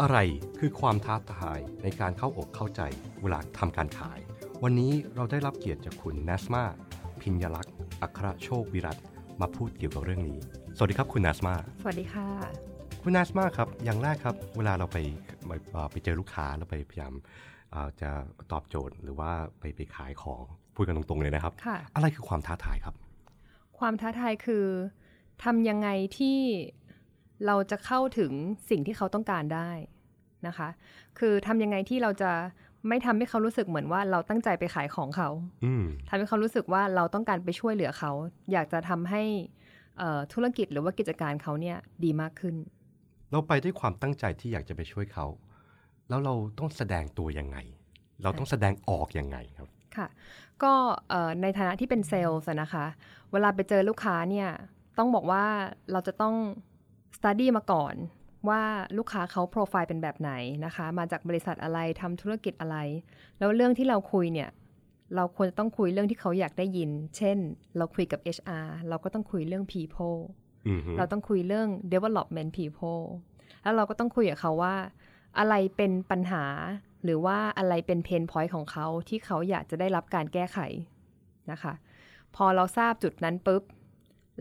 อะไรคือความท้าทายในการเข้าอกเข้าใจเวลาทำการขาย วันนี้เราได้รับเกียรติจากคุณนัสมาพิญญลักษณ์อัครโชควิรัตมาพูดเกี่ยวกับเรื่องนี้ สวัสดีครับคุณนัสมา สวัสดีค่ะ คุณนัสมาครับ อย่างแรกครับ เวลาเราไปไปเจอลูกค้าแล้วไปพยายามจะตอบโจทย์หรือว่าไปไปขายของพูดกันตรงๆเลยนะครับค่ะอะไรคือความท้าทายครับ ความท้าทายคือทำยังไงที่ เราจะเข้าถึงสิ่งที่เขาต้องการได้นะคะ คือทำยังไงที่เราจะไม่ทำให้เขารู้สึกเหมือนว่าเราตั้งใจไปขายของเขาทำให้เขารู้สึกว่าเราต้องการไปช่วยเหลือเขา อยากจะทำให้ธุรกิจหรือว่ากิจการเขาเนี่ยดีมากขึ้น เราไปด้วยความตั้งใจที่อยากจะไปช่วยเขา แล้วเราต้องแสดงตัวยังไง เราต้องแสดงออกยังไงครับ ค่ะ ก็ในฐานะที่เป็นเซลล์นะคะ เวลาไปเจอลูกค้าเนี่ย ต้องบอกว่าเราจะต้อง สตัดดี้มาก่อนว่าลูกค้าเขาโปรไฟล์เป็นแบบไหนนะคะ มาจากบริษัทอะไรทำธุรกิจอะไร แล้วเรื่องที่เราคุยเนี่ย เราควรจะต้องคุยเรื่องที่เขาอยากได้ยิน เช่น เราคุยกับ HR เราก็ต้องคุยเรื่อง people เราต้องคุยเรื่อง development people แล้วเราก็ต้องคุยกับเขาว่า อะไรเป็นปัญหา หรือว่าอะไรเป็นเพนพอยต์ของเขาที่เขาอยากจะได้รับการแก้ไขนะคะ พอเราทราบจุดนั้นปุ๊บ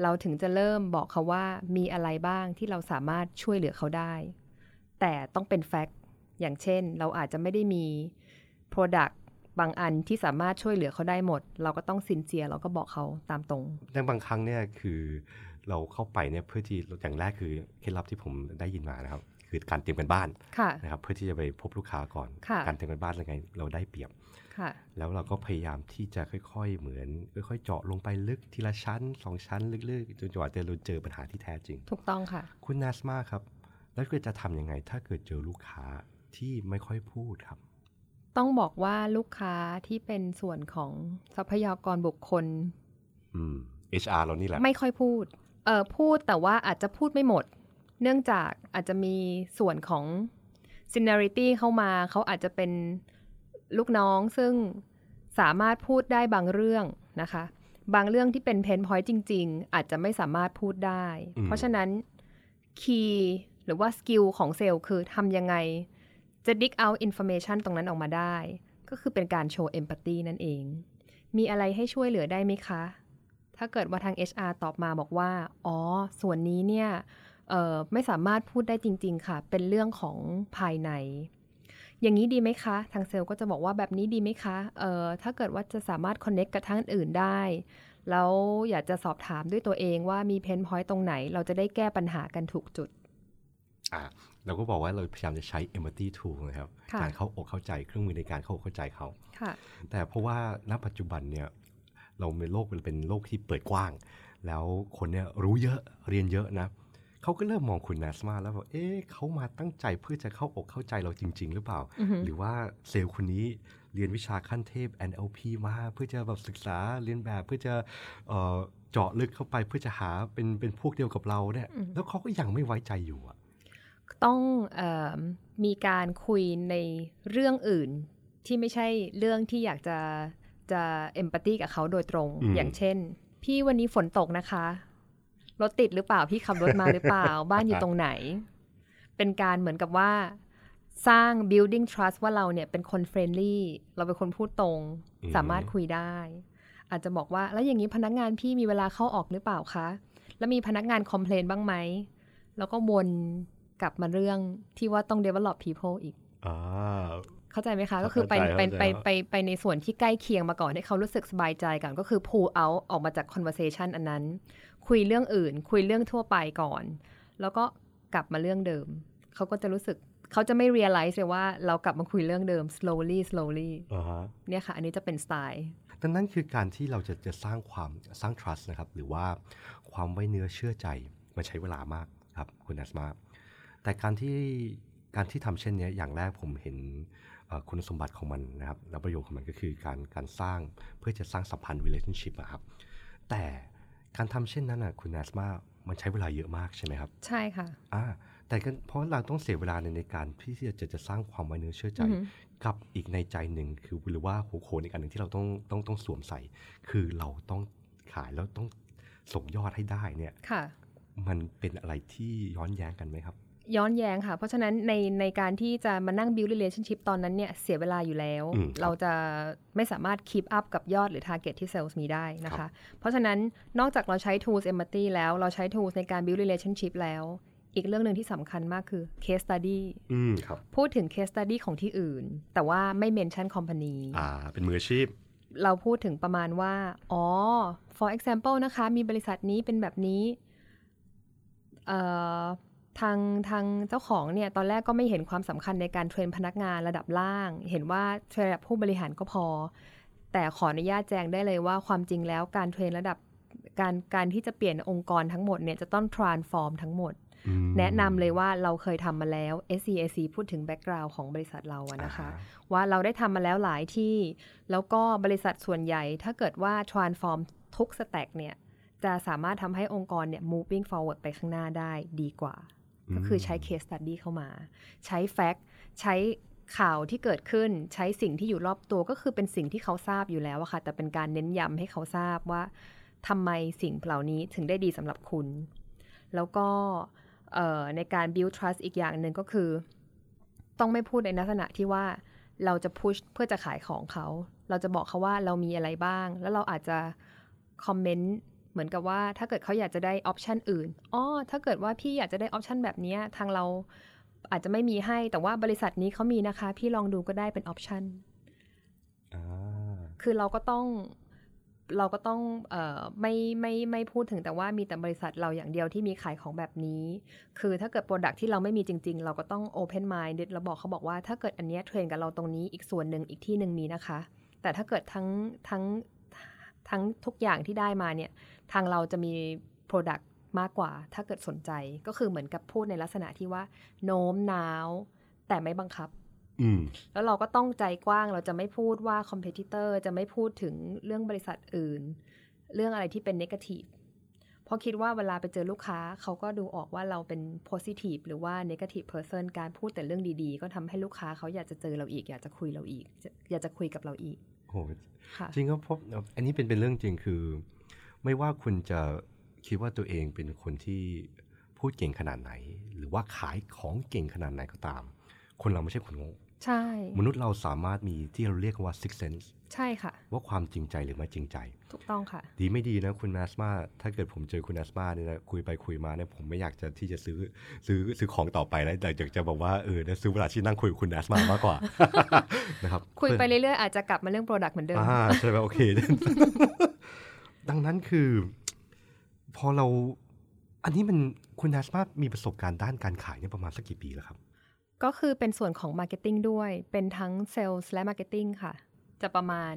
เราถึงจะเริ่มบอกเขาว่ามีอะไรบ้างที่เราสามารถช่วยเหลือเขาได้ แต่ต้องเป็นแฟกต์อย่างเช่น เราอาจจะไม่ได้มี Product บางอันที่สามารถช่วยเหลือเขาได้หมด เราก็ต้องสินเจียเราก็บอกเขาตามตรงแต่บางครั้งเนี่ยคือเราเข้าไปเนี่ยเพื่อที่อย่างแรกคือเคล็ดลับที่ผมได้ยินมานะครับ คือการเตรียมกันบ้านนะครับเพื่อที่จะไปพบลูกค้าก่อน การเตรียมกันบ้านยังไงเราได้เปรียบแล้วเราก็พยายามที่จะค่อย ๆ เหมือน ค่อย ๆ เจาะลงไปลึกทีละชั้นสองชั้นลึกๆจนกว่าจะเราเจอปัญหาที่แท้จริง ถูกต้องค่ะ คุณนาสมาครับ แล้วก็จะทำยังไง ถ้าเกิดเจอลูกค้าที่ไม่ค่อยพูดครับ ต้องบอกว่าลูกค้าที่เป็นส่วนของทรัพยากรบุคคล อืม HR เรานี่แหละ ไม่ค่อยพูด เออพูดแต่ว่าอาจจะพูดไม่หมด เนื่องจากอาจจะมีส่วนของ seniority เข้ามา เขาอาจจะเป็นลูกน้องซึ่งสามารถพูดได้บางเรื่องนะคะ บางเรื่องที่เป็น pain point จริง ๆ อาจจะไม่สามารถพูดได้ เพราะฉะนั้น key หรือว่า skill ของเซลล์คือทำยังไง จะ dig out information ตรงนั้นออกมาได้ ก็คือเป็นการโชว์ empathy นั่นเอง มีอะไรให้ช่วยเหลือได้ไหมคะ ถ้าเกิดว่าทาง HR ตอบมาบอกว่า อ๋อ ส่วนนี้เนี่ย ไม่สามารถพูดได้จริง ๆ ค่ะ เป็นเรื่องของภายใน อย่างนี้ดีไหมคะ ทางเซลล์ก็จะบอกว่าแบบนี้ดีไหมคะเอ่อถ้าเกิดว่าจะสามารถคอนเน็กกับทั้งอื่นได้ แล้วอยากจะสอบถามด้วยตัวเองว่ามีเพนพอยต์ตรงไหน เราจะได้แก้ปัญหากันถูกจุดอ่าเราก็บอกว่าเราพยายามจะใช้ empathy tool นะครับ การเข้าอกเข้าใจเครื่องมือในการเข้าอกเข้าใจเขาแต่เพราะว่าณปัจจุบันเนี่ยเราเป็นโลกเป็นโลกที่เปิดกว้าง แล้วคนเนี่ยรู้เยอะเรียนเยอะนะ เขาก็เริ่มมองคุณนัสมาแล้วบอกเอ๊ะเขามาตั้งใจเพื่อจะเข้าอกเข้าใจเราจริง ๆ หรือเปล่า หรือว่าเซลล์คนนี้เรียนวิชาขั้นเทพ NLP มาเพื่อจะแบบศึกษาเรียนแบบเพื่อจะเจาะลึกเข้าไปเพื่อจะหาเป็นเป็นพวกเดียวกับเราเนี่ย แล้วเขาก็ยังไม่ไว้ใจอยู่อะต้องอมีการคุยในเรื่องอื่นที่ไม่ใช่เรื่องที่อยากจะจะเอมพัตตีกับเขาโดยตรงอย่างเช่น พี่วันนี้ฝนตกนะคะ รถติดหรือเปล่าพี่ขับรถมาหรือเปล่า บ้านอยู่ตรงไหน เป็นการเหมือนกับว่า สร้าง building trust ว่าเราเนี่ยเป็นคนเฟรนลี่เราเป็นคนพูดตรง สามารถคุยได้ อาจจะบอกว่าแล้วอย่างนี้พนักงานพี่มีเวลาเข้าออกหรือเปล่าคะ แล้วมีพนักงานคอมเพลนบ้างไหม แล้วก็วนกลับมาเรื่องที่ว่าต้อง develop people อีกเข้าใจไหมคะ ก็คือไปไปไปไปไปในส่วนที่ใกล้เคียงมาก่อนให้เขารู้สึกสบายใจก่อนก็คือ pull out ออกมาจาก conversation อันนั้น คุยเรื่องอื่น คุยเรื่องทั่วไปก่อน แล้วก็กลับมาเรื่องเดิม เขาก็จะรู้สึกเขาจะไม่ realize เลยว่าเรากลับมาคุยเรื่องเดิม slowly slowly เนี่ยค่ะ อันนี้จะเป็นสไตล์ดังนั้นคือการที่เราจะจะสร้างความสร้าง trust นะครับ หรือว่าความไว้เนื้อเชื่อใจมันใช้เวลามากครับคุณนัสมาแต่การที่การที่ทำเช่นนี้อย่างแรกผมเห็นคุณสมบัติของมันนะครับ แล้วประโยชน์ของมันก็คือการการสร้างเพื่อจะสร้างสัมพันธ์ relationship อะครับ แต่ การทำเช่นนั้นอะคุณนัสมามันใช้เวลาเยอะมากใช่ไหมครับ ใช่ค่ะอ่าแต่เพราะเราต้องเสียเวลาในในการที่จะจะสร้างความไว้เนื้อเชื่อใจ กับอีกในใจหนึ่งคือหรือว่าหัวโขนอีกอันหนึ่งที่เราต้องต้องต้องสวมใส่ คือเราต้องขายแล้วต้องส่งยอดให้ได้เนี่ยค่ะมันเป็นอะไรที่ย้อนแย้งกันไหมครับ ย้อนแย้งค่ะ เพราะฉะนั้นในในการที่จะมานั่ง build relationship ตอนนั้นเนี่ยเสียเวลาอยู่แล้ว เราจะไม่สามารถ keep up กับยอดหรือ target ที่ sales มีได้นะคะ เพราะฉะนั้นนอกจากเราใช้ tools empathy แล้วเราใช้ tools ในการ build relationship แล้ว อีกเรื่องหนึ่งที่สำคัญมากคือ case study พูดถึง case study ของที่อื่น แต่ว่าไม่ mention company อ่าเป็นมืออาชีพเราพูดถึงประมาณว่า อ๋อ for example นะคะ มีบริษัทนี้เป็นแบบนี้ ทางทางเจ้าของเนี่ยตอนแรกก็ไม่เห็นความสำคัญในการเทรนพนักงานระดับล่าง เห็นว่าเทรนระดับผู้บริหารก็พอ แต่ขออนุญาตแจ้งได้เลยว่าความจริงแล้วการเทรนระดับการการที่จะเปลี่ยนองค์กรทั้งหมดเนี่ยจะต้อง transform ทั้งหมด แนะนำเลยว่าเราเคยทำมาแล้ว SCAC พูดถึงแบ็กกราวน์ของบริษัทเราอะนะคะ ว่าเราได้ทำมาแล้วหลายที่ แล้วก็บริษัทส่วนใหญ่ ถ้าเกิดว่า transform ทุกสแต็กเนี่ยจะสามารถทำให้องค์กรเนี่ย moving forward ไปข้างหน้าได้ดีกว่า ก็คือใช้ case study เข้ามา ใช้ fact ใช้ข่าวที่เกิดขึ้นใช้สิ่งที่อยู่รอบตัวก็คือเป็นสิ่งที่เขาทราบอยู่แล้วอะค่ะ แต่เป็นการเน้นย้ำให้เขาทราบว่าทำไมสิ่งเหล่านี้ถึงได้ดีสำหรับคุณ แล้วก็ในการ build trust อีกอย่างหนึ่งก็คือ ต้องไม่พูดในลักษณะที่ว่าเราจะ push เพื่อจะขายของเขา เราจะบอกเขาว่าเรามีอะไรบ้าง แล้วเราอาจจะคอม เมนต์เหมือนกับว่าถ้าเกิดเขาอยากจะได้ option อื่นอ๋อถ้าเกิดว่าพี่อยากจะได้ option แบบนี้ทางเราอาจจะไม่มีให้แต่ว่าบริษัทนี้เขามีนะคะ พี่ลองดูก็ได้เป็น optionคือเราก็ต้องเราก็ต้องออไม่ไม่ไม่พูดถึงแต่ว่ามีแต่บริษัทเราอย่างเดียวที่มีขายของแบบนี้ คือถ้าเกิดโปรดักที่เราไม่มีจริง ๆ เราก็ต้อง Open Mind เราบอกเขาบอกว่าถ้าเกิดอันนี้เทรนกับเราตรงนี้อีกส่วนหนึ่งอีกที่หนึ่งมีนะคะ แต่ถ้าเกิดทั้งทั้งทั้งทุกอย่างที่ได้มาเนี่ย ทางเราจะมี Product มากกว่า ถ้าเกิดสนใจก็คือเหมือนกับพูดในลักษณะที่ว่า โน้มน้าว แต่ไม่บังคับแล้วเราก็ต้องใจกว้างเราจะไม่พูดว่า competitor จะไม่พูดถึงเรื่องบริษัทอื่น เรื่องอะไรที่เป็น negative เพราะคิดว่าเวลาไปเจอลูกค้าเขาก็ดูออกว่าเราเป็น positive หรือว่า negative person การพูดแต่เรื่องดีๆ ก็ทำให้ลูกค้าเขาอยากจะเจอเราอีก อยากจะคุยเราอีก อยากจะคุยกับเราอีกโอ้จริงก็พบอันนี้เป็นเป็นเรื่องจริงคือ ไม่ว่าคุณจะคิดว่าตัวเองเป็นคนที่พูดเก่งขนาดไหน หรือว่าขายของเก่งขนาดไหนก็ตาม คนเราไม่ใช่คนโง่ใช่ มนุษย์เราสามารถมีที่เราเรียกว่า six sense ใช่ค่ะ ว่าความจริงใจหรือไม่จริงใจ ถูกต้องค่ะ ดีไม่ดีนะคุณแอสมาถ้าเกิดผมเจอคุณแอสมาเนี่ยนะคุยไปคุยมาเนี่ยผมไม่อยากจะที่จะซื้อซื้อซื้อของต่อไปแล้วแต่อยากจะบอกว่าเออซื้อเวลาที่นั่งคุยกับคุณแอสมามากกว่านะครับคุยไปเรื่อยๆอาจจะกลับมาเรื่อง Product เหมือนเดิมอ่าใช่ไหมโอเค ดังนั้นคือ พอเราอันนี้มันคุณนัสมามีประสบการณ์ด้านการขายเนี่ยประมาณสักกี่ปีแล้วครับ ก็คือเป็นส่วนของ marketing ด้วย เป็นทั้งเซลล์และ marketing ค่ะ จะประมาณ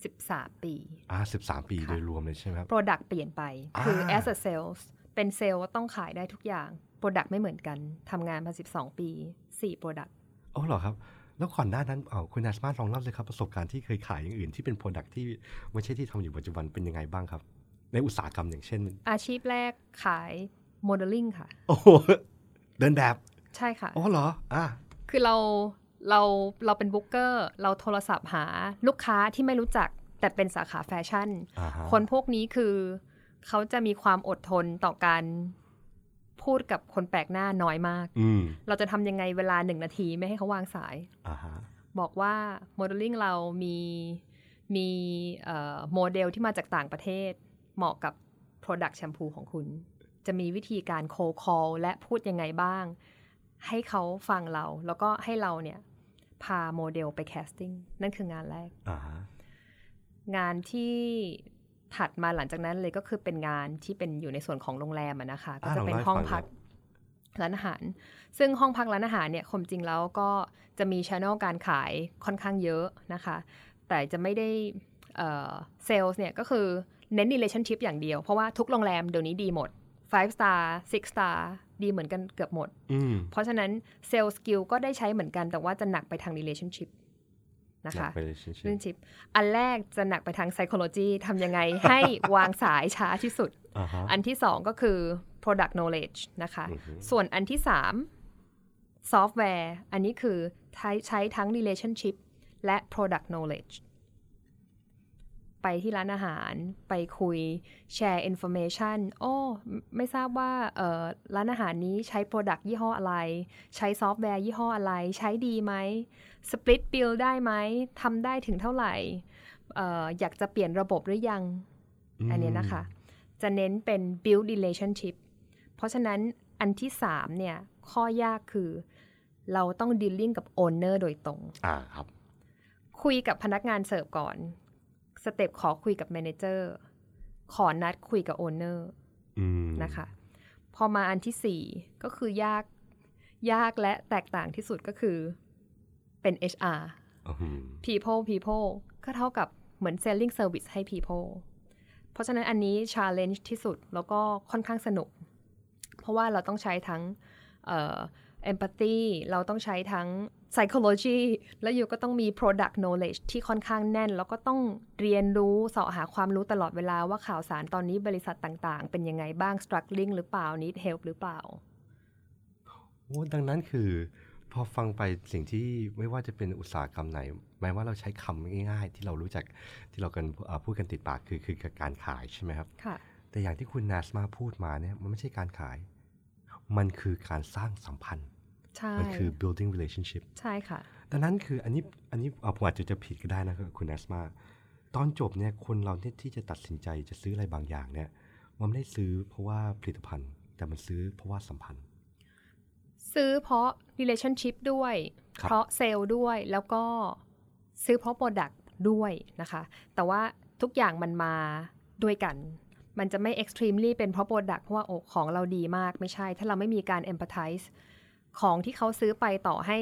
13 ปีอ่า13 ปีโดยรวมเลยใช่ไหมครับ Product เปลี่ยนไป คือ as a sales เป็นเซลล์ต้องขายได้ทุกอย่าง Product ไม่เหมือนกันทำงานมา 12 ปี 4 Product อ๋อเหรอครับ แล้วก่อนหน้านั้นเอาคุณนัสมาลองเล่าเลยครับประสบการณ์ที่เคยขายอย่างอื่นที่เป็น Product ที่ไม่ใช่ที่ทำอยู่ปัจจุบันเป็นยังไงบ้างครับ ในอุตสาหกรรมอย่างเช่น อาชีพแรกขายโมเดลลิ่งค่ะ โอ้เดินแบบใช่ค่ะอ๋อเหรออะคือเราเราเราเป็นบุ๊กเกอร์เราโทรศัพท์หาลูกค้าที่ไม่รู้จักแต่เป็นสาขาแฟชั่น คนพวกนี้คือเขาจะมีความอดทนต่อการ พูดกับคนแปลกหน้าน้อยมาก เราจะทำยังไงเวลาหนึ่งนาทีไม่ให้เขาวางสาย บอกว่าโมเดลลิ่งเรามีมีโมเดลที่มาจากต่างประเทศ เหมาะกับ Product แชมพูของคุณ จะมีวิธีการ cold call และพูดยังไงบ้าง ให้เขาฟังเรา แล้วก็ให้เราเนี่ยพาโมเดลไป casting นั่นคืองานแรก งานที่ ถัดมาหลังจากนั้นเลยก็คือเป็นงานที่เป็นอยู่ในส่วนของโรงแรมนะคะ ก็จะเป็นห้องพักร้านอาหาร ซึ่งห้องพักร้านอาหารเนี่ยความจริงแล้วก็จะมี channel การขายค่อนข้างเยอะนะคะ แต่จะไม่ได้เซลล์เนี่ยก็คือเน้น relationship อย่างเดียว เพราะว่าทุกโรงแรมเดี๋ยวนี้ดีหมด five star six star ดีเหมือนกันเกือบหมด เพราะฉะนั้น sales skill ก็ได้ใช้เหมือนกันแต่ว่าจะหนักไปทาง relationship นะคะ relationship อันแรกจะหนักไปทาง psychology ทำยังไงให้วางสายช้าที่สุด อันที่สองก็คือ product knowledge นะคะ ส่วนอันที่สามซอฟต์แวร์ อันนี้คือใช้ใช้ทั้ง relationship และ product knowledge ไปที่ร้านอาหารไปคุยแชร์ information โอ้ไม่ทราบว่าร้านอาหารนี้ใช้ product ยี่ห้ออะไร ใช้ซอฟต์แวร์ยี่ห้ออะไร ใช้ดีไหม split bill ได้ไหมทำได้ถึงเท่าไหร่อออยากจะเปลี่ยนระบบหรือยัง อันนี้นะคะ จะเน้นเป็น build relationship เพราะฉะนั้นอันที่สามเนี่ย ข้อยากคือเราต้อง dealing กับ owner โดยตรงอ่าครับคุยกับพนักงานเสิร์ฟก่อน step ขอคุยกับ manager ขอนัดคุยกับ owner นะคะ พอมาอันที่สี่ก็คือยากยากและแตกต่างที่สุดก็คือเป็น HR people people ก็เท่ากับเหมือน selling service ให้ people เพราะฉะนั้นอันนี้ challenge ที่สุดแล้วก็ค่อนข้างสนุก เพราะว่าเราต้องใช้ทั้ง empathy เราต้องใช้ทั้ง psychology และอยู่ก็ต้องมี product knowledge ที่ค่อนข้างแน่น แล้วก็ต้องเรียนรู้สาะหาความรู้ตลอดเวลาว่าข่าวสารตอนนี้บริษัทต่างๆ เป็นยังไงบ้าง struggling หรือเปล่า need help หรือเปล่าโอ้ดังนั้นคือ พอฟังไปสิ่งที่ไม่ว่าจะเป็นอุตสาหกรรมไหน แม้ว่าเราใช้คำง่ายๆ ที่เรารู้จักที่เรากันพูดกันติดปากคือคือการขายใช่ไหมครับค่ะแต่อย่างที่คุณนาสมาพูดมาเนี่ยมันไม่ใช่การขาย มันคือการสร้างสัมพันธ์ มันคือ building relationship ใช่ค่ะ ดังนั้นคืออันนี้อันนี้ผมอาจจะจะผิดก็ได้นะคุณแอสมา ตอนจบเนี่ยคนเราที่จะตัดสินใจจะซื้ออะไรบางอย่างเนี่ย มันไม่ได้ซื้อเพราะว่าผลิตภัณฑ์ แต่มันซื้อเพราะว่าสัมพันธ์ ซื้อเพราะ relationship ด้วย เพราะเซลล์ด้วยแล้วก็ซื้อเพราะ product ด้วยนะคะ แต่ว่าทุกอย่างมันมาด้วยกัน มันจะไม่ extremely เป็นเพราะ product เพราะว่าโอ้ของเราดีมากไม่ใช่ ถ้าเราไม่มีการ empathize ของที่เขาซื้อไปต่อให้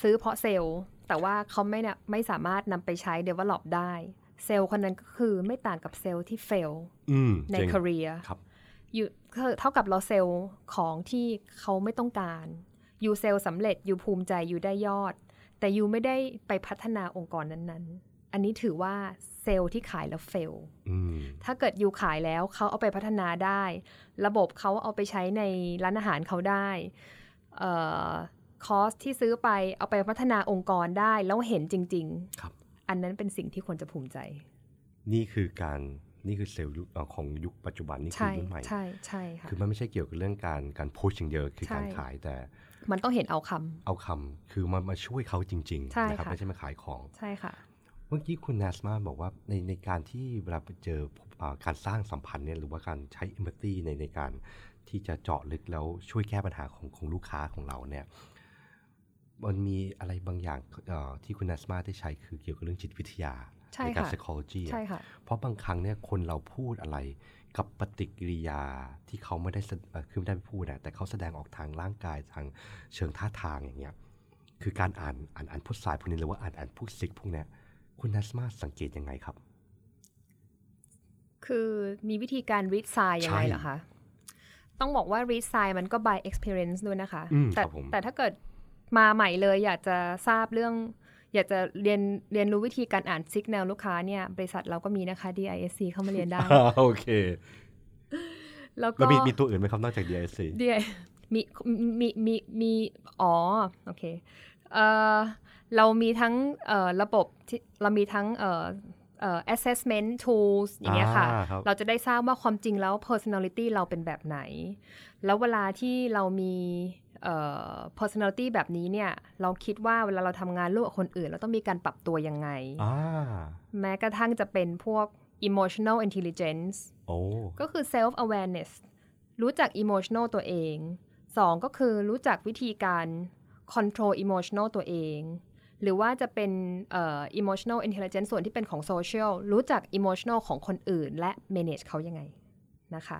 ซื้อเพราะเซลล์ แต่ว่าเขาไม่เนี่ยไม่สามารถนำไปใช้ develop ได้ เซลล์คนนั้นก็คือไม่ต่างกับเซลล์ที่ fail ใน career อยู่เท่ากับเรา sell ของที่เขาไม่ต้องการ you sell สำเร็จ you ภูมิใจ you ได้ยอด แต่ you ไม่ได้ไปพัฒนาองค์กรนั้นๆ อันนี้ถือว่าเซลล์ที่ขายแล้ว fail ถ้าเกิด you ขายแล้วเขาเอาไปพัฒนาได้ ระบบเขาเอาไปใช้ในร้านอาหารเขาได้ คอร์สที่ซื้อไปเอาไปพัฒนาองค์กรได้แล้วเห็นจริง ๆ ครับ อันนั้นเป็นสิ่งที่ควรจะภูมิใจ นี่คือการนี่คือเซลล์ของยุคปัจจุบันนี่คือรุ่นใหม่ใช่ใช่ค่ะคือมันไม่ใช่เกี่ยวกับเรื่องการการพูดอย่างเดียวคือการขายแต่ มันต้องเห็นเอาคำเอาคำคือมันมาช่วยเขาจริงๆนะครับไม่ใช่มาขายของใช่ค่ะเมื่อกี้คุณนัสมาบอกว่าในในการที่เวลาไปเจอการสร้างสัมพันธ์เนี่ยหรือว่าการใช้อิมพัตตีในในการ ที่จะเจาะลึกแล้วช่วยแก้ปัญหาของของลูกค้าของเราเนี่ยมันมีอะไรบางอย่างที่คุณนัสมาได้ใช้คือเกี่ยวกับเรื่องจิตวิทยาในการ psychology ใช่ค่ะเพราะบางครั้งเนี่ยคนเราพูดอะไรกับปฏิกิริยาที่เขาไม่ได้คือไม่ได้พูดนะแต่เขาแสดงออกทางร่างกายทางเชิงท่าทางอย่างเงี้ยคือการอ่านอ่านอ่านพูดสายพวกนี้หรือว่าอ่านอ่านพูดซิกพวกเนี้ยคุณนัสมาสังเกตยังไงครับ คือมีวิธีการรีดทรายยังไงเหรอคะ ต้องบอกว่า read sign มันก็ by experience ด้วยนะคะ แต่แต่ถ้าเกิดมาใหม่เลยอยากจะทราบเรื่อง อยากจะเรียนเรียนรู้วิธีการอ่านซิกแนลลูกค้าเนี่ย บริษัทเราก็มีนะคะ DISC เข้ามาเรียนได้ โอเค แล้วก็มีมีตัวอื่นไหมครับนอกจาก DISC DI มีมีมีมีอ๋อโอเคเออเรามีทั้งระบบที่เรามีทั้ง assessment tools อย่างเงี้ยค่ะ เราจะได้ทราบว่าความจริงแล้ว personality เราเป็นแบบไหน แล้วเวลาที่เรามี personality แบบนี้เนี่ย เราคิดว่าเวลาเราทำงานร่วมกับคนอื่น เราต้องมีการปรับตัวยังไง แม้กระทั่งจะเป็นพวก emotional intelligence ก็คือ self awareness รู้จัก emotional ตัวเองสองก็คือรู้จักวิธีการ control emotional ตัวเอง หรือว่าจะเป็น emotional intelligence ส่วนที่เป็นของ social รู้จัก emotional ของคนอื่น และ manage เขายังไงนะคะ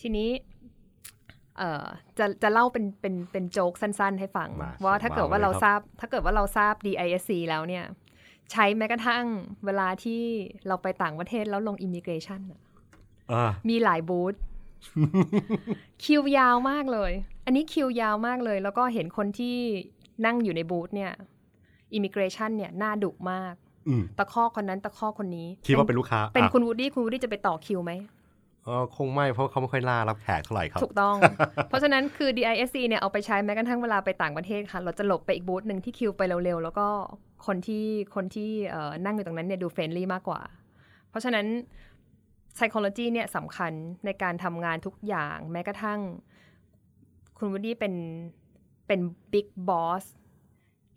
ทีนี้จะจะเล่าเป็นเป็นเป็นโจ๊กสั้น ๆ ให้ฟัง ว่าถ้าเกิดว่าเราทราบถ้าเกิดว่าเราทราบ DISC แล้วเนี่ย ใช้แม้กระทั่งเวลาที่เราไปต่างประเทศแล้วลงอิมิเกรชันมีหลายบูธคิวยาวมากเลย อันนี้คิวยาวมากเลย แล้วก็เห็นคนที่นั่งอยู่ในบูธเนี่ย immigration เนี่ยหน้าดุมากตะคอกคนนั้นตะคอกคนนี้ คิดว่าเป็นลูกค้า เป็นคุณวูดดี้คุณวูดดี้จะไปต่อคิวไหมเออคงไม่เพราะเขาไม่ค่อยหน้ารับแขกเท่าไหร่ครับ ถูกต้อง เพราะฉะนั้นคือ DISC เนี่ยเอาไปใช้แม้กระทั่งเวลาไปต่างประเทศค่ะ เราจะหลบไปอีกบูธหนึ่งที่คิวไปเร็วๆ แล้วก็คนที่คนที่นั่งอยู่ตรงนั้นเนี่ยดู friendly มากกว่า เพราะฉะนั้น psychology เนี่ยสำคัญในการทำงานทุกอย่างแม้กระทั่ง คุณวูดดี้เป็นเป็น big boss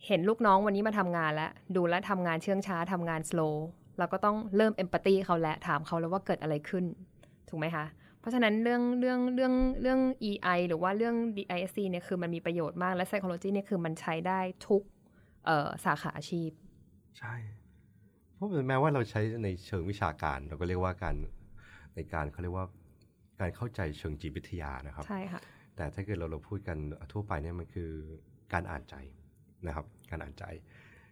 เห็นลูกน้องวันนี้มาทำงานแล้ว ดูแล้วทำงานเชื่องช้าทำงาน slow เราก็ต้องเริ่ม empathy เขาแล้วถามเขาแล้วว่าเกิดอะไรขึ้น ถูกไหมคะ เพราะฉะนั้นเรื่องเรื่องเรื่องเรื่อง EI หรือว่าเรื่อง DISC เนี่ยคือมันมีประโยชน์มากและ psychology เนี่ยคือมันใช้ได้ทุกสาขาอาชีพ ใช่ เพราะแม้ว่าเราใช้ในเชิงวิชาการ เราก็เรียกว่าการในการเขาเรียกว่าการเข้าใจเชิงจิตวิทยานะครับ ใช่ค่ะ แต่ถ้าเกิดเราเราพูดกันทั่วไปเนี่ยมันคือการอ่านใจ นะครับ การอ่านใจ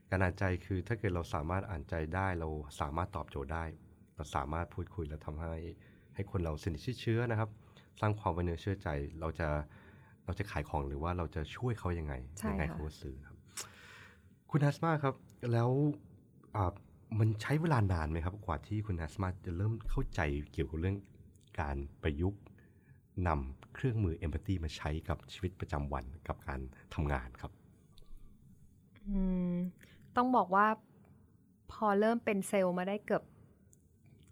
การอ่านใจคือถ้าเกิดเราสามารถอ่านใจได้เราสามารถตอบโจทย์ได้ เราสามารถพูดคุยและทำให้ให้คนเราสนิทเชื้อนะครับ สร้างความไว้เนื้อเชื่อใจ เราจะเราจะขายของหรือว่าเราจะช่วยเขายังไงยังไงเขาซื้อครับ คุณฮัสมาครับ แล้วมันใช้เวลานานไหมครับ กว่าที่คุณฮัสมาจะเริ่มเข้าใจเกี่ยวกับเรื่องการประยุกต์นำเครื่องมือเอมพัตตีมาใช้กับชีวิตประจำวันกับการทำงานครับ ต้องบอกว่าพอเริ่มเป็นเซลล์มาได้เกือบ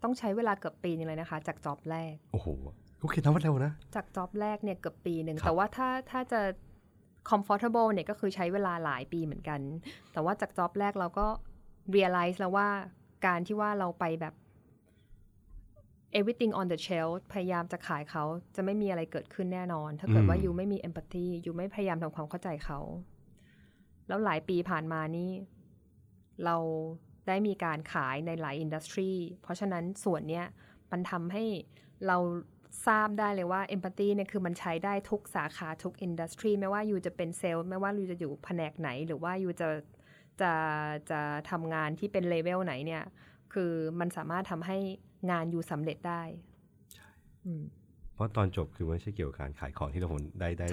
ต้องใช้เวลาเกือบปีนึงเลยนะคะ จากจ็อบแรก โอ้โหโอเคทำว่าเร็วนะ จากจ็อบแรกเนี่ยเกือบปีหนึ่ง แต่ว่าถ้าถ้าจะ comfortable เนี่ยก็คือใช้เวลาหลายปีเหมือนกัน แต่ว่าจากจ็อบแรกเราก็ realize แล้วว่าการที่ว่าเราไปแบบ everything on the shelf พยายามจะขายเขาจะไม่มีอะไรเกิดขึ้นแน่นอน ถ้าเกิดว่ายูไม่มี empathy ยูไม่พยายามทำความเข้าใจเขา แล้วหลายปีผ่านมานี่เราได้มีการขายในหลายอินดัสทรีเพราะฉะนั้นส่วนเนี้ยมันทำให้เราทราบได้เลยว่า empathy เนี่ยคือมันใช้ได้ทุกสาขาทุก industry ไม่ว่า you จะเป็นเซลล์ไม่ว่า you จะอยู่แผนกไหน หรือว่า you จะจะจะทำงานที่เป็น level ไหนเนี่ย คือมันสามารถทำให้งาน you สำเร็จได้เพ ราะตอนจบคือไม่ใช่เกี่ยวกับการขายของที่เราได้ได้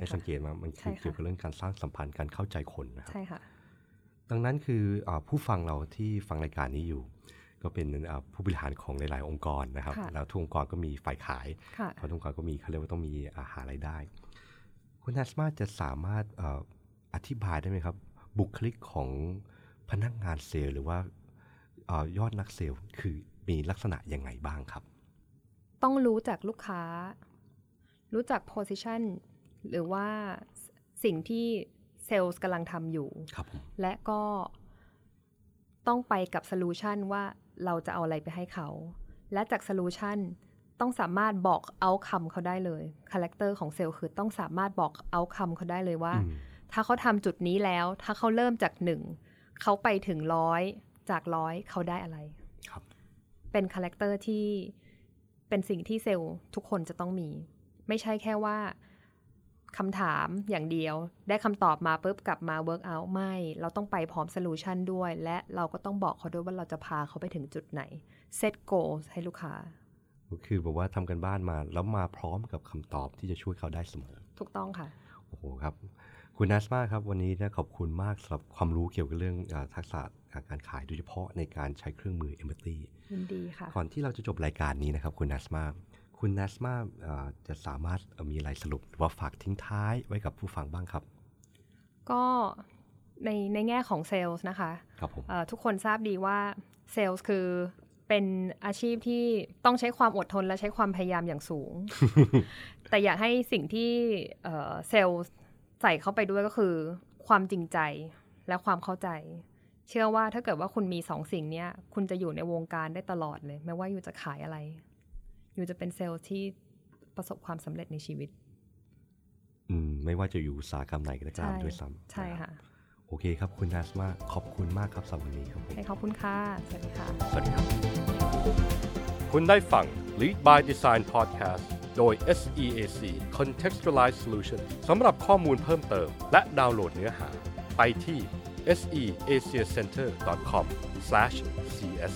ได้สังเกตมามันเกี่ยวกับเรื่องการสร้างสัมพันธ์การเข้าใจคนนะครับใช่ค่ะดังนั้นคืออผู้ฟังเราที่ฟังรายการนี้อยู่ ก็เป็นผู้บริหารของหลาย ๆ องค์กรนะครับ แล้วทุกองค์กรก็มีฝ่ายขายเพราะทุกองค์กรก็มีเขาเรียกว่าต้องมีอาหารายได้ คุณนัสมาจะสามารถอธิบายได้ไหมครับ บุคลิกของพนักงานเซลล์หรือว่ายอดนักเซลล์คือมีลักษณะยังไงบ้างครับ ต้องรู้จักลูกค้า รู้จัก position หรือว่าสิ่งที่เซลล์กำลังทำอยู่ และก็ต้องไปกับ solution ว่าเราจะเอาอะไรไปให้เขา และจาก solution ต้องสามารถบอก outcome เขาได้เลย character ของเซลล์คือต้องสามารถบอก outcome เขาได้เลยว่า ถ้าเขาทำจุดนี้แล้ว ถ้าเขาเริ่มจากหนึ่งเขาไปถึงร้อยจากร้อยเขาได้อะไร เป็น character ที่ เป็นสิ่งที่เซลล์ทุกคนจะต้องมี ไม่ใช่แค่ว่าคำถามอย่างเดียว ได้คำตอบมาปุ๊บกลับมา work out ไม่ เราต้องไปพร้อมโซลูชันด้วย และเราก็ต้องบอกเขาด้วยว่าเราจะพาเขาไปถึงจุดไหน set goals ให้ลูกค้าก็คือบอกว่าทำกันบ้านมา แล้วมาพร้อมกับคำตอบที่จะช่วยเขาได้เสมอ ถูกต้องค่ะ โอ้โหครับ คุณนัสมาครับ วันนี้ขอบคุณมากสำหรับความรู้เกี่ยวกับเรื่องทักษะการขายโดยเฉพาะในการใช้เครื่องมือ Empathy ยินดีค่ะ ก่อนที่เราจะจบรายการนี้นะครับ คุณนัสมาคุณนัสมาจะสามารถมีอะไรสรุปหรือว่าฝากทิ้งท้ายไว้กับผู้ฟังบ้างครับ ก็ในในแง่ของเซลล์นะคะครับผมทุกคนทราบดีว่าเซลล์คือเป็นอาชีพที่ต้องใช้ความอดทนและใช้ความพยายามอย่างสูง แต่อยากให้สิ่งที่เซลล์ ใส่เข้าไปด้วยก็คือ ความจริงใจและความเข้าใจ เชื่อว่าถ้าเกิดว่าคุณมีสองสิ่งนี้คุณจะอยู่ในวงการได้ตลอดเลย ไม่ว่าอยู่จะขายอะไร อยู่จะเป็นเซลล์ที่ประสบความสำเร็จในชีวิต อืม ไม่ว่าจะอยู่อุตสาหกรรมไหนก็ตามด้วยซ้ำใช่ค่ะ โอเคครับคุณนัสมาขอบคุณมากครับสำหรับวันนี้ครับขอบคุณค่ะ สวัสดีค่ะ สวัสดีครับ คุณได้ฟัง Lead by Design Podcast โดย SEAC Contextualized Solution สำหรับข้อมูลเพิ่มเติม และดาวน์โหลดเนื้อหา ไปที่ seasiacenter.com/cs